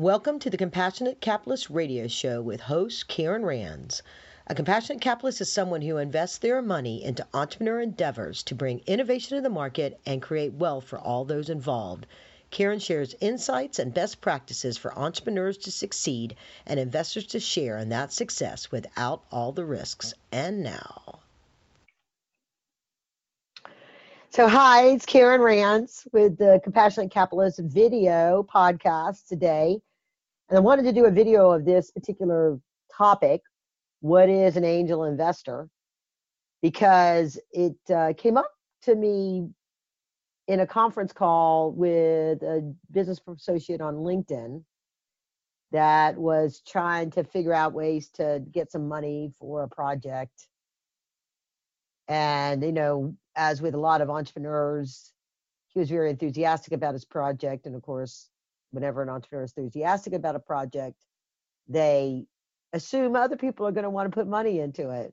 Welcome to the Compassionate Capitalist Radio Show with host Karen Rands. A compassionate capitalist is someone who invests their money into entrepreneur endeavors to bring innovation to the market and create wealth for all those involved. Karen shares insights and best practices for entrepreneurs to succeed and investors to share in that success without all the risks. And now. So, hi, it's Karen Rands with the Compassionate Capitalist video podcast today. And I wanted to do a video of this particular topic what is an angel investor? Because it uh, came up to me in a conference call with a business associate on LinkedIn that was trying to figure out ways to get some money for a project. And, you know, as with a lot of entrepreneurs, he was very enthusiastic about his project. And of course, whenever an entrepreneur is enthusiastic about a project, they assume other people are going to want to put money into it.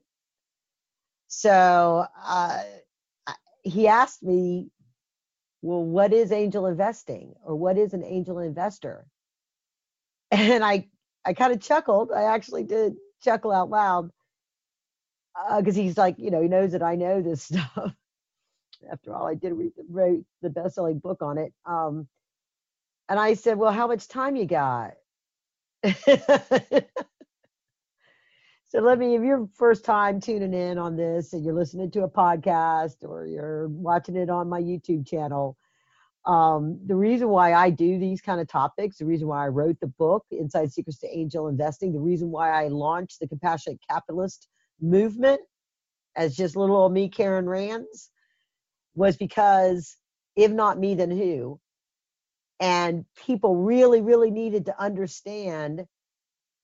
So uh, he asked me, well, what is angel investing or what is an angel investor? And I, I kind of chuckled. I actually did chuckle out loud because uh, he's like, you know, he knows that I know this stuff. After all, I did read the, the best-selling book on it. Um, and I said, Well, how much time you got? so let me, if you're first time tuning in on this and you're listening to a podcast or you're watching it on my YouTube channel, um, the reason why I do these kind of topics, the reason why I wrote the book, Inside Secrets to Angel Investing, the reason why I launched the Compassionate Capitalist movement as just little old me, Karen Rands, was because if not me, then who? And people really really needed to understand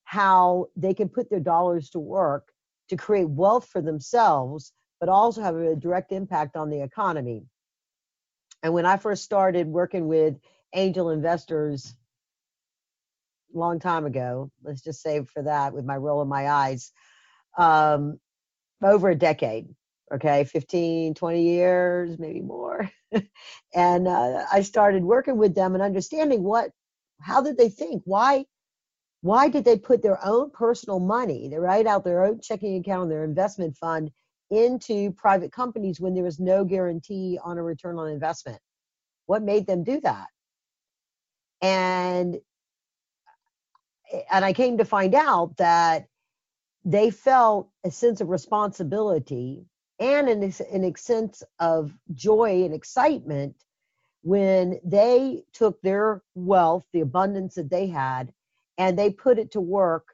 how they can put their dollars to work to create wealth for themselves but also have a direct impact on the economy. And when i first started working with angel investors long time ago let's just say for that with my roll of my eyes um, over a decade okay 15 20 years maybe more. And uh, i started working with them and understanding what how did they think? Why why did they put their own personal money they write out their own checking account their investment fund into private companies when there was no guarantee on a return on investment? What made them do that? And and i came to find out that they felt a sense of responsibility and in an, a sense of joy and excitement when they took their wealth, the abundance that they had, and they put it to work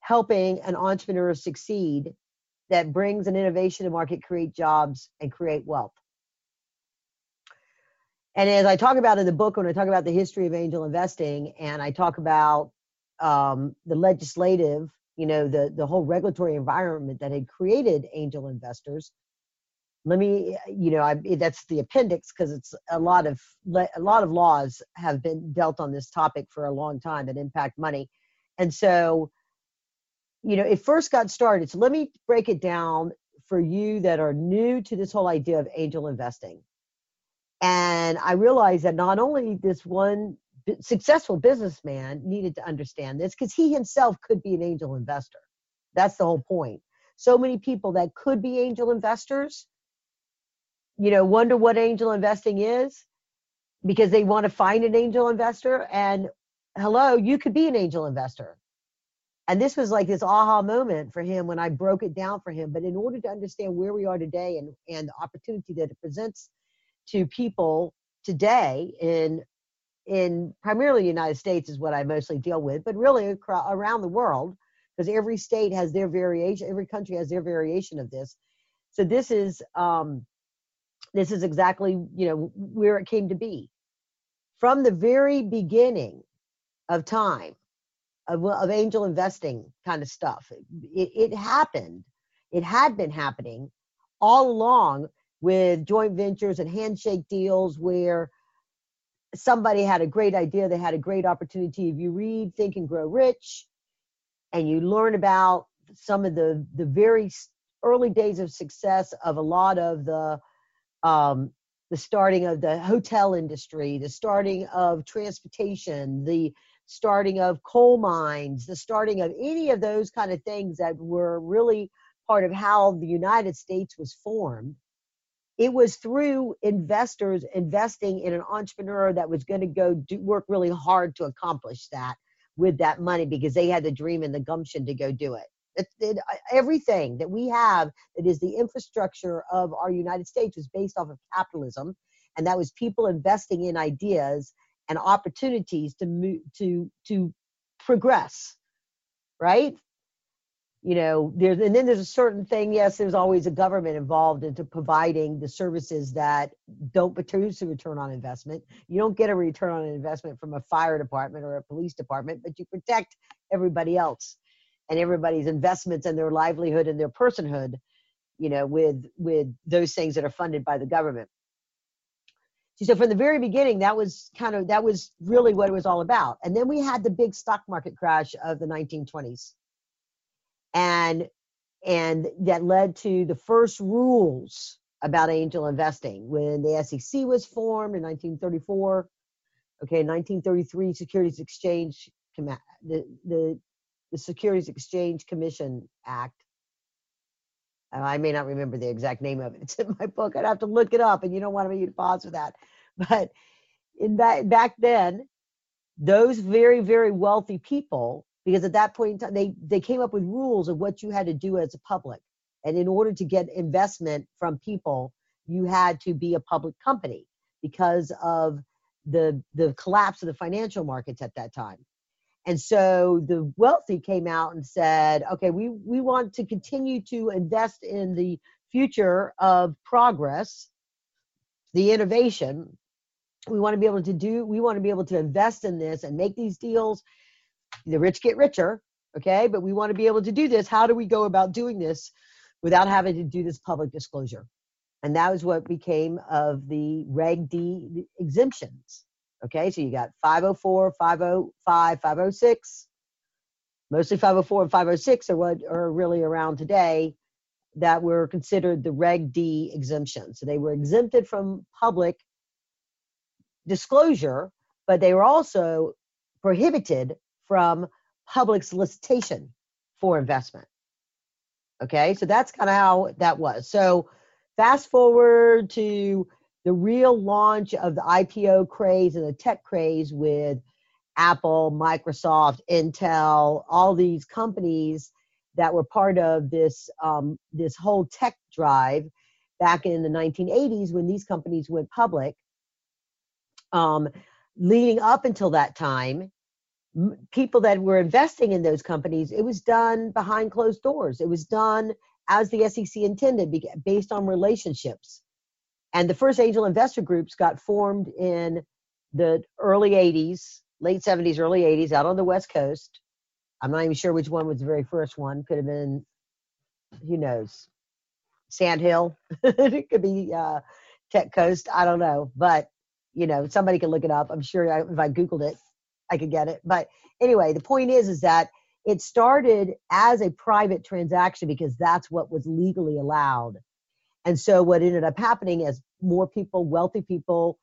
helping an entrepreneur succeed that brings an innovation to market, create jobs, and create wealth. And as I talk about in the book, when I talk about the history of angel investing, and I talk about um, the legislative you know the the whole regulatory environment that had created angel investors. Let me you know I, that's the appendix because it's a lot of a lot of laws have been dealt on this topic for a long time that impact money. And so you know it first got started. So let me break it down for you that are new to this whole idea of angel investing. And i realized that not only this one successful businessman needed to understand this because he himself could be an angel investor. That's the whole point. So many people that could be angel investors, you know, wonder what angel investing is because they want to find an angel investor. And hello, you could be an angel investor. And this was like this aha moment for him when I broke it down for him. But in order to understand where we are today and, and the opportunity that it presents to people today in in primarily the United States is what I mostly deal with, but really across, around the world, because every state has their variation, every country has their variation of this. So this is um, this is exactly you know where it came to be from the very beginning of time of, of angel investing kind of stuff. It, it happened. It had been happening all along with joint ventures and handshake deals where somebody had a great idea, they had a great opportunity. If you read Think and Grow Rich and you learn about some of the, the very early days of success of a lot of the um, the starting of the hotel industry, the starting of transportation, the starting of coal mines, the starting of any of those kind of things that were really part of how the United States was formed. It was through investors investing in an entrepreneur that was going to go do, work really hard to accomplish that with that money because they had the dream and the gumption to go do it. It, it, everything that we have that is the infrastructure of our United States was based off of capitalism, and that was people investing in ideas and opportunities to move to to progress, right? You know, there's and then there's a certain thing. Yes, there's always a government involved into providing the services that don't produce a return on investment. You don't get a return on investment from a fire department or a police department, but you protect everybody else and everybody's investments and their livelihood and their personhood you know with with those things that are funded by the government so from the very beginning that was kind of that was really what it was all about and then we had the big stock market crash of the 1920s and and that led to the first rules about angel investing when the SEC was formed in 1934 okay 1933 securities exchange the the the Securities Exchange Commission Act. Uh, I may not remember the exact name of it. It's in my book. I'd have to look it up, and you don't want me to pause for that. But in that back then, those very very wealthy people, because at that point in time they they came up with rules of what you had to do as a public, and in order to get investment from people, you had to be a public company because of the the collapse of the financial markets at that time. And so the wealthy came out and said, okay, we, we want to continue to invest in the future of progress, the innovation. We want to be able to do, we want to be able to invest in this and make these deals. The rich get richer, okay? But we want to be able to do this. How do we go about doing this without having to do this public disclosure? And that was what became of the Reg D exemptions. Okay, so you got 504, 505, 506. Mostly 504 and 506 are what are really around today that were considered the Reg D exemption. So they were exempted from public disclosure, but they were also prohibited from public solicitation for investment. Okay, so that's kind of how that was. So fast forward to the real launch of the IPO craze and the tech craze with Apple, Microsoft, Intel, all these companies that were part of this um, this whole tech drive back in the 1980s when these companies went public. Um, leading up until that time, people that were investing in those companies, it was done behind closed doors. It was done as the SEC intended, based on relationships. And the first angel investor groups got formed in the early 80s, late 70s, early 80s, out on the West Coast. I'm not even sure which one was the very first one. Could have been, who knows, Sand Hill. it could be uh, Tech Coast. I don't know. But, you know, somebody can look it up. I'm sure I, if I Googled it, I could get it. But anyway, the point is, is that it started as a private transaction because that's what was legally allowed and so what ended up happening is more people, wealthy people,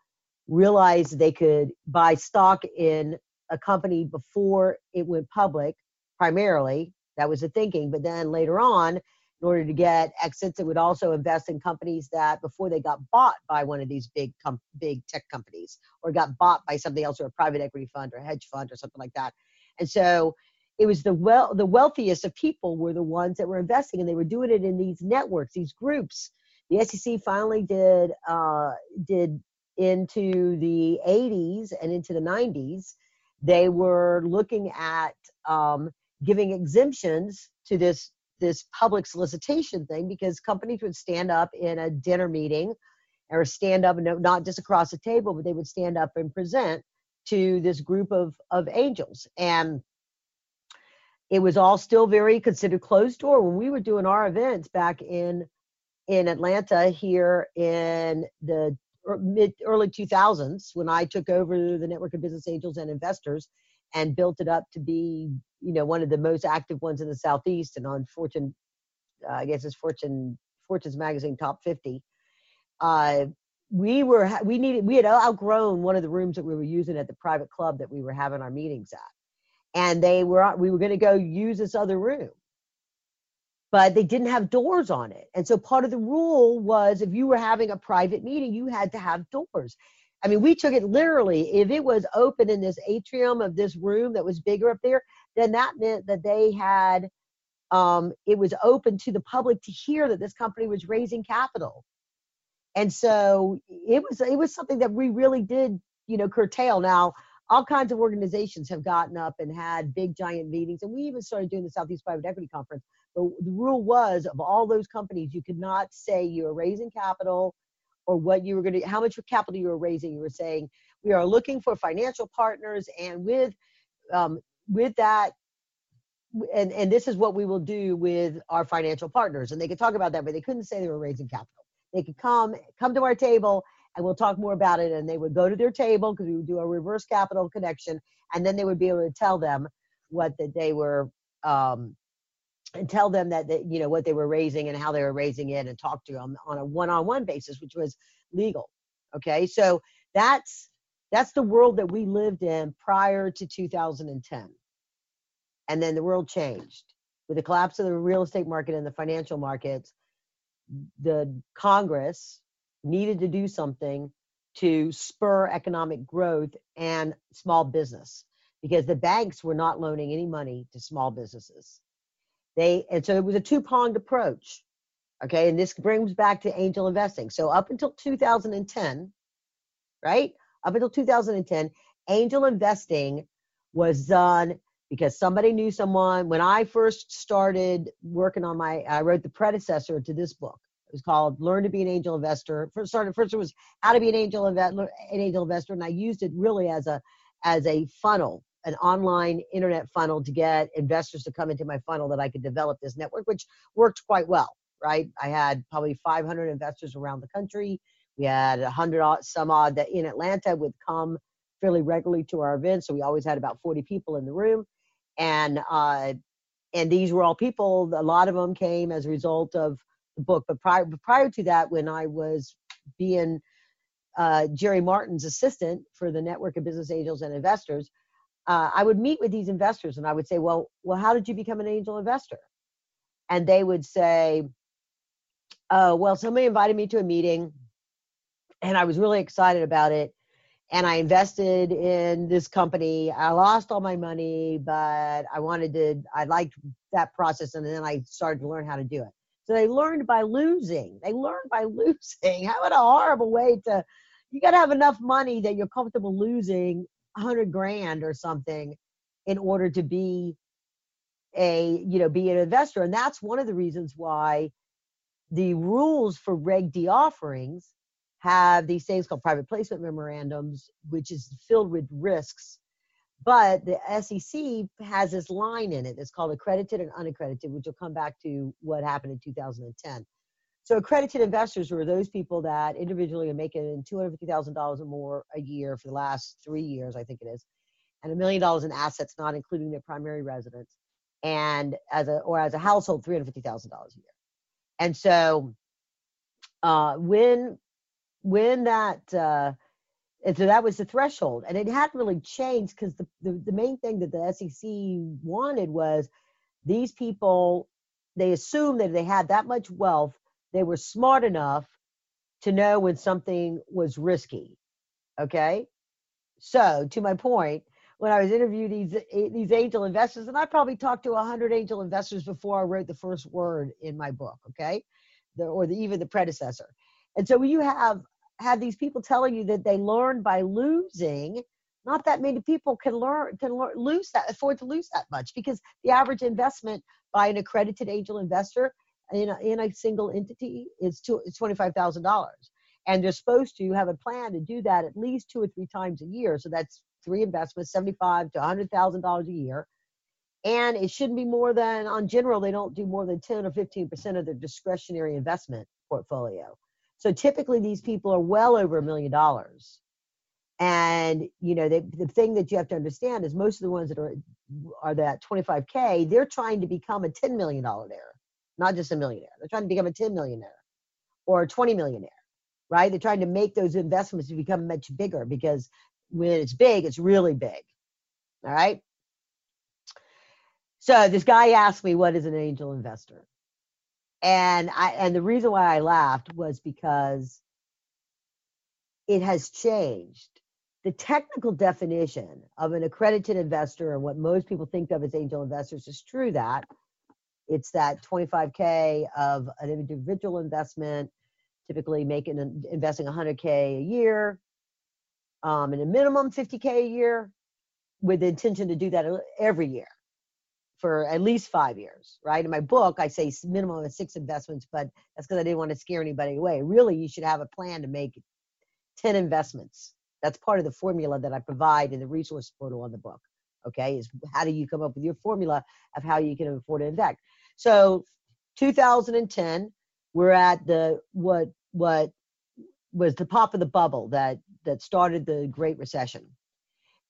realized they could buy stock in a company before it went public, primarily. That was the thinking. But then later on, in order to get exits, it would also invest in companies that before they got bought by one of these big com- big tech companies or got bought by something else or a private equity fund or a hedge fund or something like that. And so it was the well the wealthiest of people were the ones that were investing and they were doing it in these networks, these groups the SEC finally did uh, did into the 80s and into the 90s. They were looking at um, giving exemptions to this this public solicitation thing because companies would stand up in a dinner meeting or stand up not just across the table, but they would stand up and present to this group of of angels. And it was all still very considered closed door. When we were doing our events back in in Atlanta here in the mid early 2000s when I took over the network of business angels and investors and built it up to be you know one of the most active ones in the southeast and on Fortune uh, I guess it's Fortune Fortune's magazine top 50 uh, we were we needed we had outgrown one of the rooms that we were using at the private club that we were having our meetings at. And they were we were going to go use this other room. But they didn't have doors on it. And so part of the rule was if you were having a private meeting you had to have doors. I mean we took it literally if it was open in this atrium of this room that was bigger up there then that meant that they had um, it was open to the public to hear that this company was raising capital. And so it was it was something that we really did you know curtail. Now all kinds of organizations have gotten up and had big giant meetings and we even started doing the southeast private equity conference. But the rule was of all those companies you could not say you were raising capital or what you were going to how much capital you were raising. You were saying we are looking for financial partners and with um, with that and and this is what we will do with our financial partners and they could talk about that but they couldn't say they were raising capital. They could come come to our table and we'll talk more about it and they would go to their table because we would do a reverse capital connection and then they would be able to tell them what that they were um, and tell them that they, you know what they were raising and how they were raising it and talk to them on a one-on-one basis which was legal okay? So that's that's the world that we lived in prior to 2010 and then the world changed with the collapse of the real estate market and the financial markets the Congress needed to do something to spur economic growth and small business because the banks were not loaning any money to small businesses. They and so it was a two-pronged approach. Okay, and this brings back to angel investing. So up until 2010, right? Up until 2010, angel investing was done because somebody knew someone. When I first started working on my, I wrote the predecessor to this book. It was called "Learn to Be an Angel Investor." First started first it was how to be an angel an angel investor, and I used it really as a as a funnel, an online internet funnel to get investors to come into my funnel that I could develop this network, which worked quite well. Right, I had probably 500 investors around the country. We had a 100 some odd that in Atlanta would come fairly regularly to our events, so we always had about 40 people in the room and uh, and these were all people. A lot of them came as a result of the book. But prior prior to that, when I was being uh, Jerry Martin's assistant for the Network of Business Angels and Investors, uh, I would meet with these investors and I would say, "Well, well, how did you become an angel investor?" And they would say, "Oh, well, somebody invited me to a meeting, and I was really excited about it." and I invested in this company. I lost all my money, but I wanted to, I liked that process. And then I started to learn how to do it. So they learned by losing. They learned by losing. How a horrible way to, you got to have enough money that you're comfortable losing a hundred grand or something in order to be a, you know, be an investor. And that's one of the reasons why the rules for Reg D offerings have these things called private placement memorandums, which is filled with risks. But the SEC has this line in it that's called accredited and unaccredited, which will come back to what happened in 2010. So accredited investors were those people that individually are making $250,000 or more a year for the last three years, I think it is, and a million dollars in assets, not including their primary residence, and as a or as a household, $350,000 a year. And so uh, when when that uh, and so that was the threshold. And it hadn't really changed because the, the, the main thing that the sec wanted was these people they assumed that they had that much wealth they were smart enough to know when something was risky okay? So to my point when i was interviewing these these angel investors and i probably talked to 100 angel investors before i wrote the first word in my book okay? The, or the, even the predecessor. And so when you have have these people telling you that they learn by losing not that many people can learn can learn, lose that afford to lose that much because the average investment by an accredited angel investor in a, in a single entity is two, $25,000 and they're supposed to have a plan to do that at least two or three times a year. So that's three investments 75 to $100,000 a year. And it shouldn't be more than on general they don't do more than 10 or 15% of their discretionary investment portfolio so typically these people are well over a million dollars. And you know, they, the thing that you have to understand is most of the ones that are are that 25k, they're trying to become a 10 million dollar not just a millionaire. They're trying to become a 10 millionaire or a 20 millionaire. right? They're trying to make those investments to become much bigger because when it's big, it's really big. All right. So this guy asked me, what is an angel investor? And I and the reason why I laughed was because it has changed. The technical definition of an accredited investor and what most people think of as angel investors is true that it's that 25k of an individual investment typically making investing 100k a year um, and a minimum 50k a year with the intention to do that every year for at least five years right? In my book i say minimum of six investments but that's because i didn't want to scare anybody away. Really you should have a plan to make 10 investments. That's part of the formula that i provide in the resource portal on the book okay is how do you come up with your formula of how you can afford to invest? So 2010 we're at the what what was the pop of the bubble that that started the Great Recession,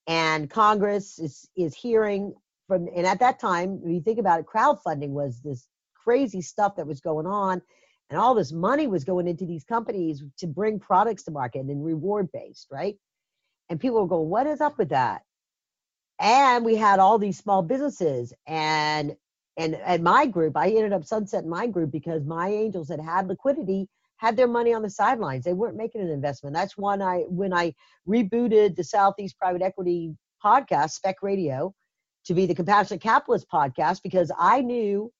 and Congress is is hearing from and at that time, you think about it, crowdfunding was this crazy stuff that was going on, and all this money was going into these companies to bring products to market and reward based, right? And people were going, "What is up with that?" And we had all these small businesses and and at my group, I ended up sunsetting my group because my angels had had liquidity, had their money on the sidelines. They weren't making an investment. That's when I when I rebooted the Southeast Private Equity podcast, Spec Radio, to be the Compassionate Capitalist podcast because I knew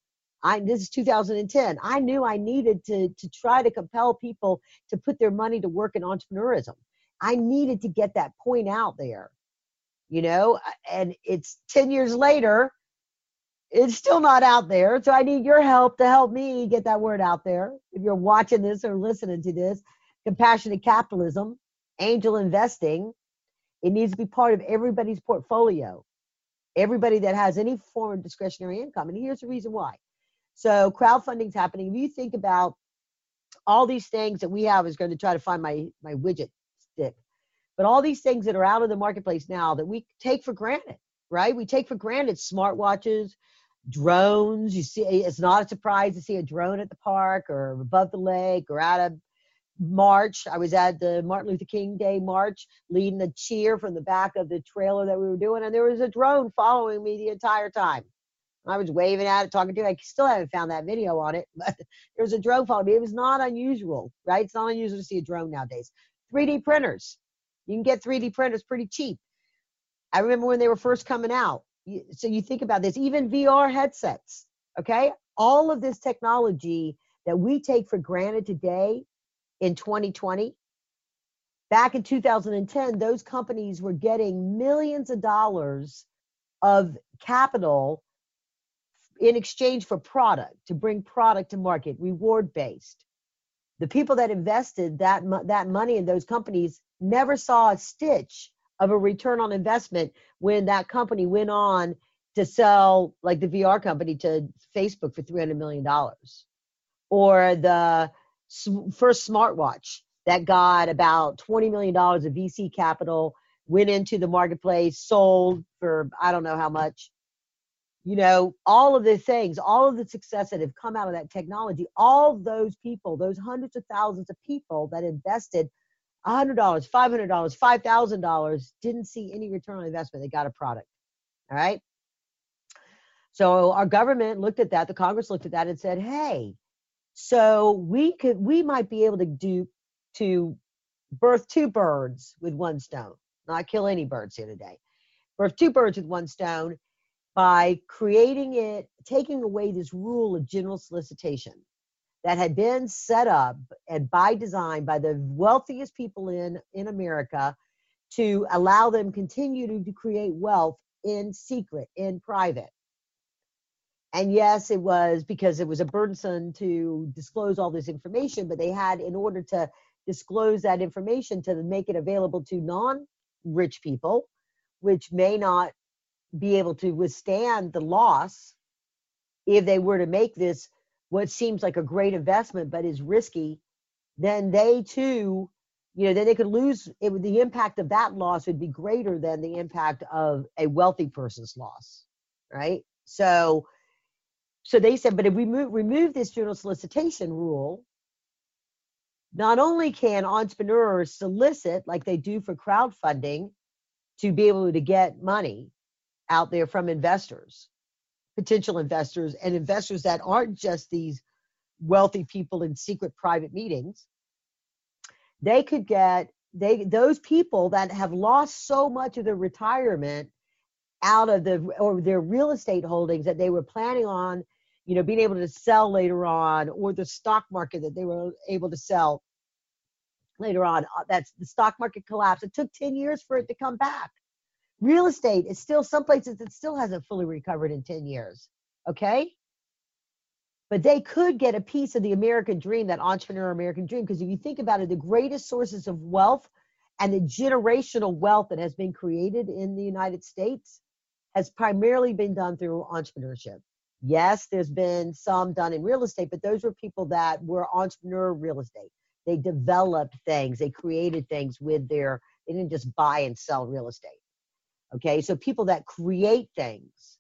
I this is 2010. I knew I needed to to try to compel people to put their money to work in entrepreneurism. I needed to get that point out there. You know, uh, and it's 10 years later it's still not out there. So I need your help to help me get that word out there. If you're watching this or listening to this, compassionate capitalism, angel investing, it needs to be part of everybody's portfolio. Everybody that has any form of discretionary income. And here's the reason why. So crowdfunding's happening. If you think about all these things that we have is going to try to find my my widget stick. But all these things that are out of the marketplace now that we take for granted, right? We take for granted smartwatches, drones. You see, it's not a surprise to see a drone at the park or above the lake or out a march. I was at the Martin Luther King Day march, leading the cheer from the back of the trailer that we were doing, and there was a drone following me the entire time. I was waving at it, talking to it. I still haven't found that video on it, but there was a drone following me. It was not unusual, right? It's not unusual to see a drone nowadays. 3D printers. You can get 3D printers pretty cheap. I remember when they were first coming out so you think about this, even VR headsets, okay? All of this technology that we take for granted today in 2020, back in 2010, those companies were getting millions of dollars of capital in exchange for product to bring product to market, reward based. The people that invested that that money in those companies never saw a stitch of a return on investment when that company went on to sell like the VR company to Facebook for 300 million dollars or the first smartwatch that got about 20 million dollars of VC capital went into the marketplace sold for I don't know how much you know all of the things all of the success that have come out of that technology all those people those hundreds of thousands of people that invested $100, $500, $5,000, didn't see any return on investment. They got a product. All right. So our government looked at that, the Congress looked at that and said, hey, so we could we might be able to do to birth two birds with one stone. Not kill any birds here today. Birth two birds with one stone by creating it, taking away this rule of general solicitation that had been set up and by design by the wealthiest people in in America to allow them continue to, to create wealth in secret, in private. And yes, it was because it was a burdensome to disclose all this information, but they had, in order to disclose that information, to make it available to non rich people, which may not be able to withstand the loss if they were to make this what seems like a great investment but is risky, then they too, you know, then they could lose. It the impact of that loss would be greater than the impact of a wealthy person's loss, right? So, so they said, but if we move, remove this general solicitation rule, not only can entrepreneurs solicit like they do for crowdfunding to be able to get money out there from investors, potential investors, and investors that aren't just these wealthy people in secret private meetings, they could get they those people that have lost so much of their retirement out of the or their real estate holdings that they were planning on you know being able to sell later on or the stock market that they were able to sell later on uh, that's the stock market collapse it took 10 years for it to come back. Real estate is still some places it still hasn't fully recovered in 10 years okay? But they could get a piece of the american dream that entrepreneur american dream because if you think about it the greatest sources of wealth and the generational wealth that has been created in the united states has primarily been done through entrepreneurship yes there's been some done in real estate but those were people that were entrepreneur real estate they developed things they created things with their they didn't just buy and sell real estate Okay, so people that create things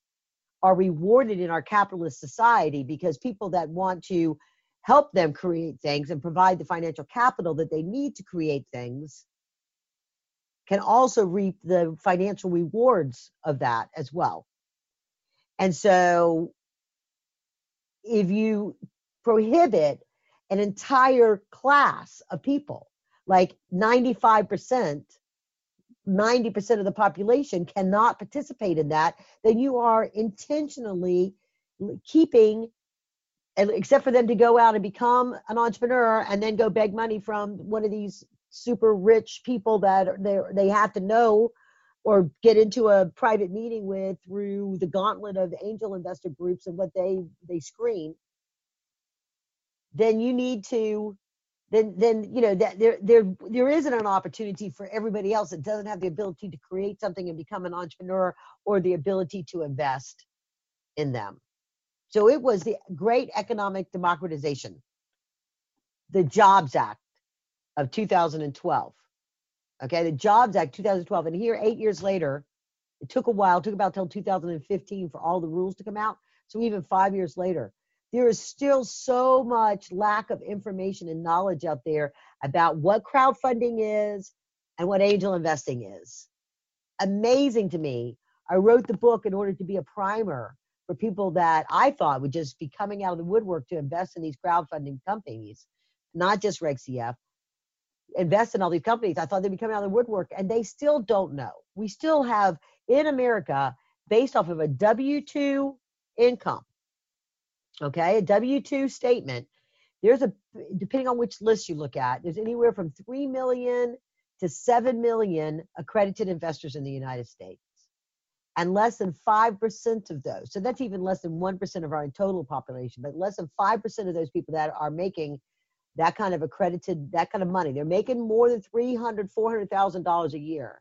are rewarded in our capitalist society because people that want to help them create things and provide the financial capital that they need to create things can also reap the financial rewards of that as well. And so if you prohibit an entire class of people, like 95% 90% of the population cannot participate in that, then you are intentionally keeping, except for them to go out and become an entrepreneur and then go beg money from one of these super rich people that they they have to know or get into a private meeting with through the gauntlet of angel investor groups and what they they screen then you need to then then you know that there there there isn't an opportunity for everybody else that doesn't have the ability to create something and become an entrepreneur or the ability to invest in them. So it was the great economic democratization. The jobs act of 2012 okay the jobs act 2012 and here 8 years later it took a while it took about till 2015 for all the rules to come out so even 5 years later there is still so much lack of information and knowledge out there about what crowdfunding is and what angel investing is. Amazing to me. I wrote the book in order to be a primer for people that I thought would just be coming out of the woodwork to invest in these crowdfunding companies, not just RegCF. Invest in all these companies. I thought they'd be coming out of the woodwork, and they still don't know. We still have in America, based off of a W 2 income, okay, a W 2 statement, there's a, depending on which list you look at, there's anywhere from 3 million to 7 million accredited investors in the United States. And less than 5% of those, so that's even less than 1% of our total population, but less than 5% of those people that are making that kind of accredited, that kind of money, they're making more than $300,000, $400,000 a year.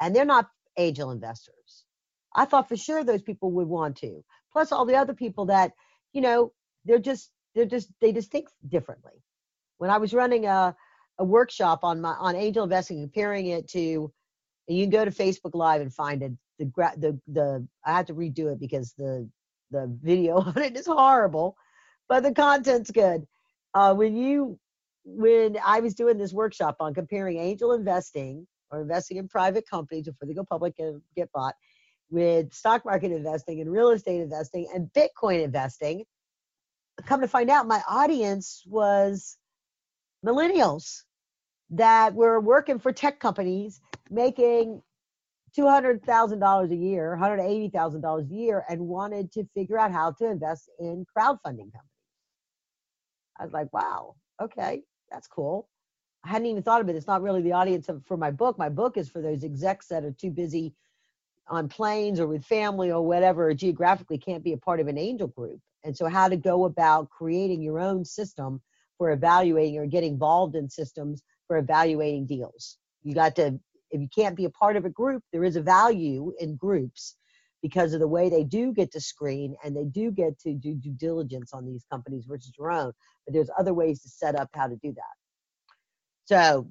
And they're not angel investors. I thought for sure those people would want to. Plus all the other people that you know they're just they're just they just think differently. When i was running a, a workshop on my on angel investing comparing it to you can go to facebook live and find it. The the the i had to redo it because the the video on it is horrible but the content's good uh, when you when i was doing this workshop on comparing angel investing or investing in private companies before they go public and get bought with stock market investing and real estate investing and Bitcoin investing. Come to find out, my audience was millennials that were working for tech companies making $200,000 a year, $180,000 a year, and wanted to figure out how to invest in crowdfunding companies. I was like, wow, okay, that's cool. I hadn't even thought of it. It's not really the audience for my book. My book is for those execs that are too busy on planes or with family or whatever geographically can't be a part of an angel group and so how to go about creating your own system for evaluating or getting involved in systems for evaluating deals you got to if you can't be a part of a group there is a value in groups because of the way they do get to screen and they do get to do due diligence on these companies versus your own but there's other ways to set up how to do that. So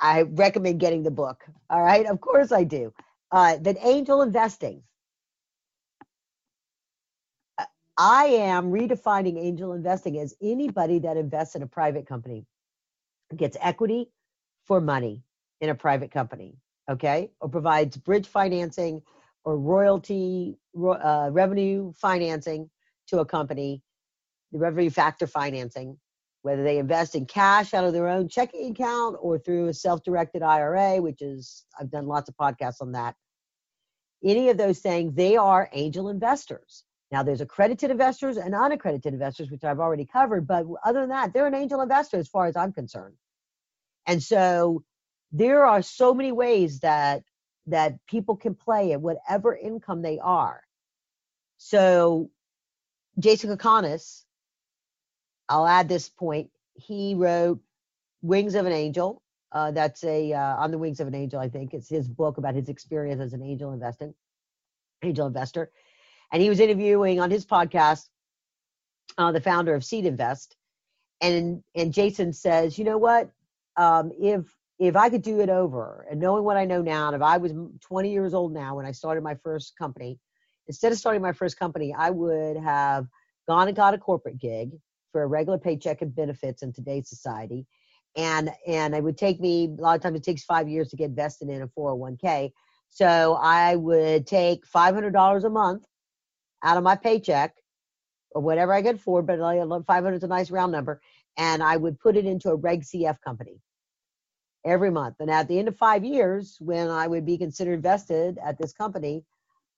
i recommend getting the book all right? Of course i do. Uh, that angel investing, uh, I am redefining angel investing as anybody that invests in a private company gets equity for money in a private company, okay, or provides bridge financing or royalty uh, revenue financing to a company, the revenue factor financing, whether they invest in cash out of their own checking account or through a self-directed IRA, which is I've done lots of podcasts on that. Any of those things, they are angel investors. Now, there's accredited investors and unaccredited investors, which I've already covered. But other than that, they're an angel investor as far as I'm concerned. And so there are so many ways that that people can play at whatever income they are. So Jason Calacanis, I'll add this point. He wrote Wings of an Angel. Uh, that's a uh, on the wings of an angel. I think it's his book about his experience as an angel investing, angel investor, and he was interviewing on his podcast uh, the founder of Seed Invest, and and Jason says, you know what, um, if if I could do it over and knowing what I know now, and if I was 20 years old now when I started my first company, instead of starting my first company, I would have gone and got a corporate gig for a regular paycheck and benefits in today's society. And and it would take me a lot of times it takes five years to get vested in a 401k. So I would take $500 a month out of my paycheck or whatever I could afford, but 500 is a nice round number, and I would put it into a Reg CF company every month. And at the end of five years, when I would be considered vested at this company,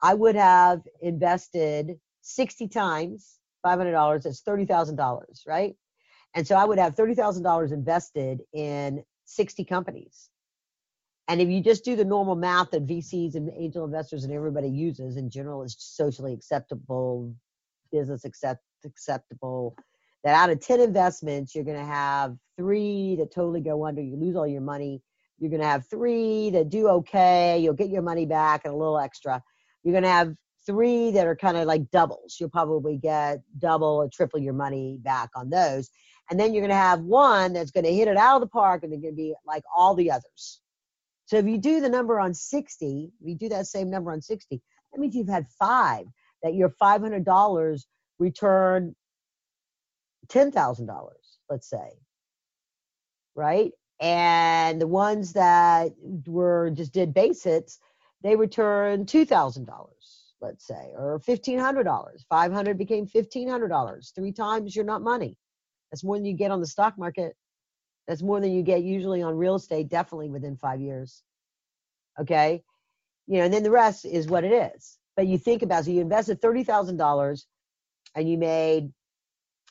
I would have invested 60 times $500. That's $30,000, right? And so I would have $30,000 invested in 60 companies. And if you just do the normal math that VCs and angel investors and everybody uses in general is socially acceptable, business accept, acceptable, that out of 10 investments, you're going to have three that totally go under. You lose all your money. You're going to have three that do okay. You'll get your money back and a little extra. You're going to have three that are kind of like doubles. You'll probably get double or triple your money back on those. And then you're going to have one that's going to hit it out of the park and they're going to be like all the others. So if you do the number on 60, if you do that same number on 60, that means you've had five that your $500 return $10,000, let's say, right? And the ones that were just did base hits, they returned $2,000, let's say, or $1,500. 500 became $1,500. Three times your not money. That's more than you get on the stock market. That's more than you get usually on real estate, definitely within five years. Okay. You know, and then the rest is what it is. But you think about so you invested $30,000 and you made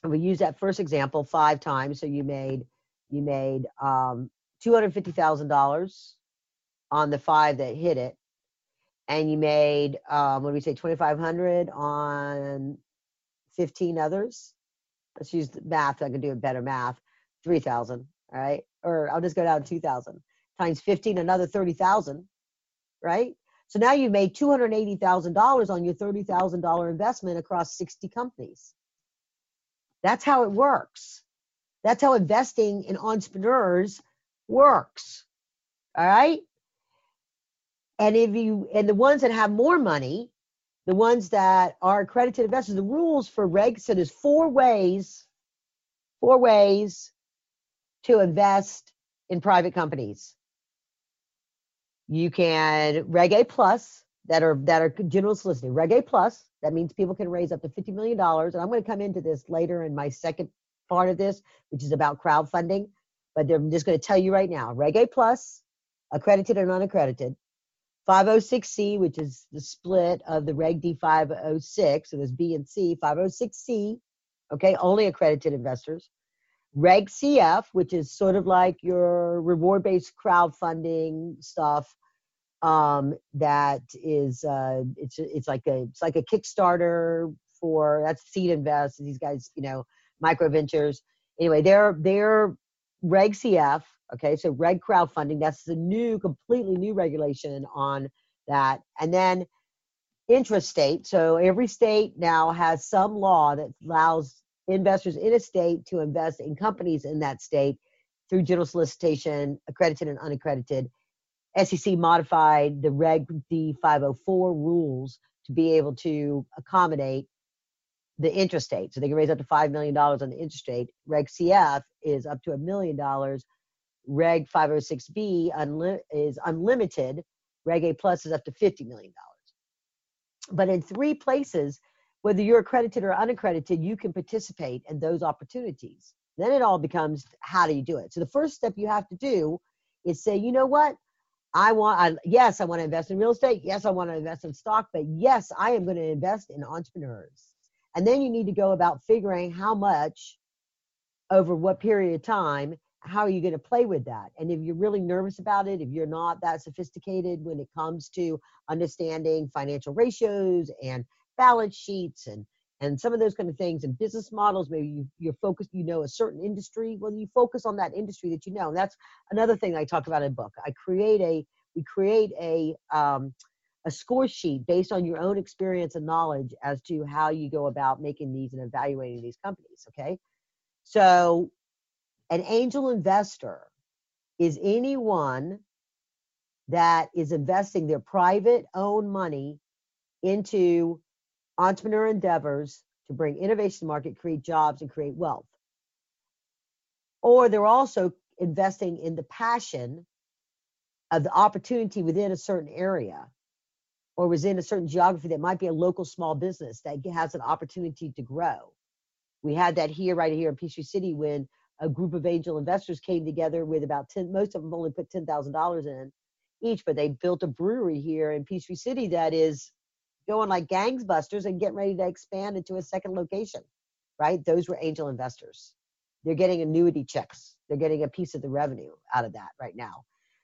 we use that first example five times. So you made you made um, two hundred fifty thousand dollars on the five that hit it, and you made um, what do we say twenty five hundred on fifteen others. Let's use math. I can do a better math. Three thousand. All right, or I'll just go down two thousand times fifteen, another thirty thousand. Right. So now you made two hundred eighty thousand dollars on your thirty thousand dollar investment across sixty companies. That's how it works. That's how investing in entrepreneurs works. All right. And if you, and the ones that have more money, the ones that are accredited investors, the rules for Reg so there's four ways, four ways to invest in private companies. You can Reg A plus that are that are general soliciting. Reg A plus that means people can raise up to $50 million. And I'm going to come into this later in my second part of this, which is about crowdfunding. But I'm just going to tell you right now Reg A Plus, accredited and unaccredited. 506C, which is the split of the Reg D 506, so there's B and C, 506C, okay, only accredited investors. Reg CF, which is sort of like your reward based crowdfunding stuff um, that is uh, it's it's like a it's like a Kickstarter for that's Seed Invest. These guys, you know, micro ventures. Anyway, they're they're Reg CF. Okay, so Reg crowdfunding. That's the new, completely new regulation on that. And then intrastate. So every state now has some law that allows investors in a state to invest in companies in that state through general solicitation, accredited and unaccredited. SEC modified the Reg D 504 rules to be able to accommodate the intrastate. So they can raise up to $5 million on the intrastate. Reg CF is up to a million dollars. Reg 506B unli- is unlimited. Reg A Plus is up to $50 million. But in three places, whether you're accredited or unaccredited, you can participate in those opportunities. Then it all becomes how do you do it? So the first step you have to do is say, you know what? I want, I, yes, I want to invest in real estate. Yes, I want to invest in stock, but yes, I am going to invest in entrepreneurs. And then you need to go about figuring how much over what period of time, how are you going to play with that? And if you're really nervous about it, if you're not that sophisticated when it comes to understanding financial ratios and balance sheets and and some of those kind of things and business models maybe you, you're focused you know a certain industry well you focus on that industry that you know and that's another thing i talk about in book i create a we create a um, a score sheet based on your own experience and knowledge as to how you go about making these and evaluating these companies. Okay. So, an angel investor is anyone that is investing their private own money into entrepreneur endeavors to bring innovation to market, create jobs, and create wealth. Or they're also investing in the passion of the opportunity within a certain area or within a certain geography that might be a local small business that has an opportunity to grow. We had that here, right here in Peachtree City, when a group of angel investors came together with about 10, most of them only put $10,000 in each, but they built a brewery here in Peachtree City that is going like gangbusters and getting ready to expand into a second location, right? Those were angel investors. They're getting annuity checks. They're getting a piece of the revenue out of that right now.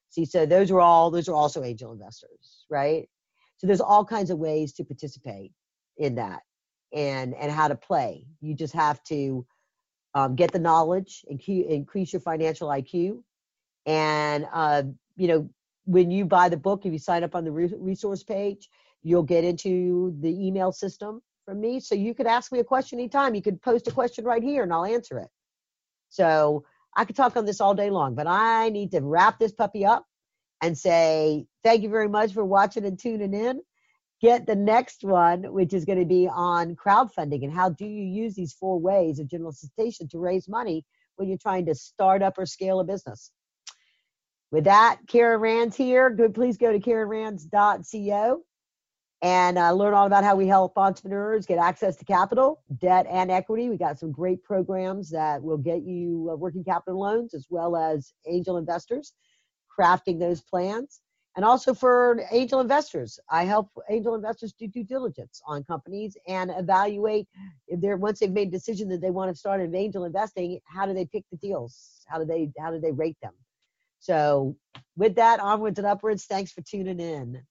See, so those were all, those are also angel investors, right? So there's all kinds of ways to participate in that and and how to play. You just have to um, get the knowledge, and increase your financial IQ, and uh, you know when you buy the book, if you sign up on the resource page, you'll get into the email system from me. So you could ask me a question anytime. You could post a question right here, and I'll answer it. So I could talk on this all day long, but I need to wrap this puppy up and say, thank you very much for watching and tuning in. Get the next one, which is going to be on crowdfunding and how do you use these four ways of general solicitation to raise money when you're trying to start up or scale a business. With that, Karen Rands here. Good, please go to KarenRands.co and uh, learn all about how we help entrepreneurs get access to capital, debt, and equity. We got some great programs that will get you uh, working capital loans as well as angel investors crafting those plans. And also for angel investors, I help angel investors do due diligence on companies and evaluate if they're once they've made a decision that they want to start in angel investing, how do they pick the deals? How do they how do they rate them? So with that, onwards and upwards, thanks for tuning in.